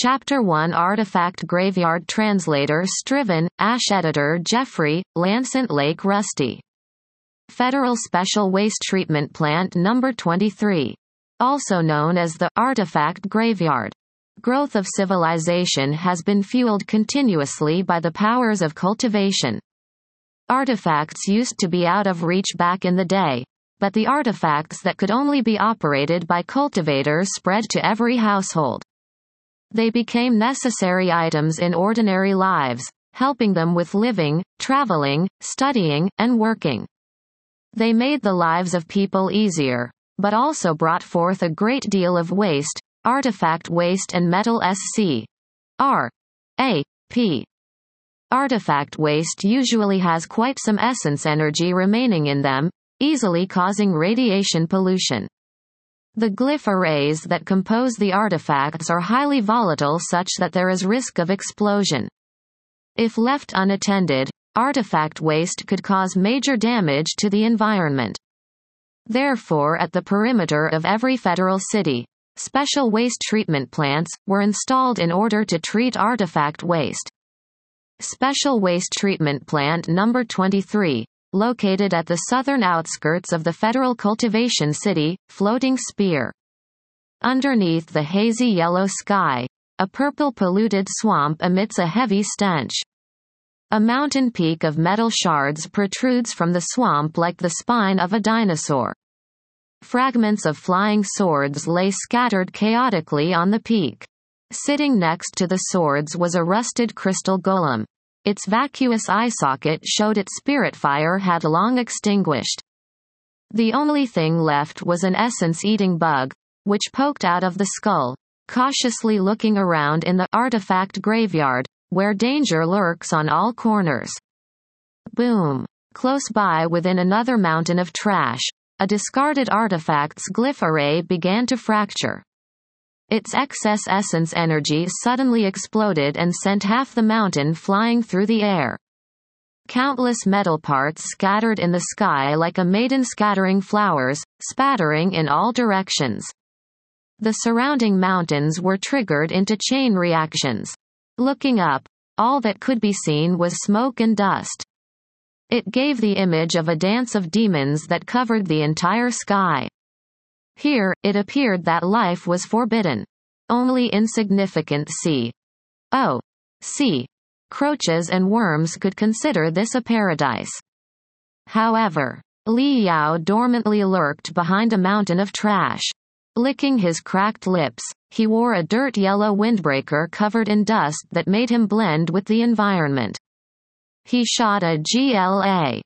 Chapter 1 Artifact Graveyard Translator Striven, Ash Editor Jeffrey, Lancent Lake Rusty. Federal Special Waste Treatment Plant No. 23. Also known as the Artifact Graveyard. Growth of civilization has been fueled continuously by the powers of cultivation. Artifacts used to be out of reach back in the day, but the artifacts that could only be operated by cultivators spread to every household. They became necessary items in ordinary lives, helping them with living, traveling, studying, and working. They made the lives of people easier, but also brought forth a great deal of waste, artifact waste and metal SC. R. A. P. Artifact waste usually has quite some essence energy remaining in them, easily causing radiation pollution. The glyph arrays that compose the artifacts are highly volatile such that there is risk of explosion. If left unattended, artifact waste could cause major damage to the environment. Therefore at the perimeter of every federal city, special waste treatment plants were installed in order to treat artifact waste. Special Waste Treatment Plant Number 23, located at the southern outskirts of the federal cultivation city, Floating Spear. Underneath the hazy yellow sky, a purple polluted swamp emits a heavy stench. A mountain peak of metal shards protrudes from the swamp like the spine of a dinosaur. Fragments of flying swords lay scattered chaotically on the peak. Sitting next to the swords was a rusted crystal golem. Its vacuous eye socket showed its spirit fire had long extinguished. The only thing left was an essence-eating bug, which poked out of the skull, cautiously looking around in the artifact graveyard, where danger lurks on all corners. Boom. Close by within another mountain of trash, a discarded artifact's glyph array began to fracture. Its excess essence energy suddenly exploded and sent half the mountain flying through the air. Countless metal parts scattered in the sky like a maiden scattering flowers, spattering in all directions. The surrounding mountains were triggered into chain reactions. Looking up, all that could be seen was smoke and dust. It gave the image of a dance of demons that covered the entire sky. Here, it appeared that life was forbidden. Only insignificant sea. Oh. Sea. Croaches and worms could consider this a paradise. However, Li Yao dormantly lurked behind a mountain of trash. Licking his cracked lips, he wore a dirt yellow windbreaker covered in dust that made him blend with the environment. He shot a GLA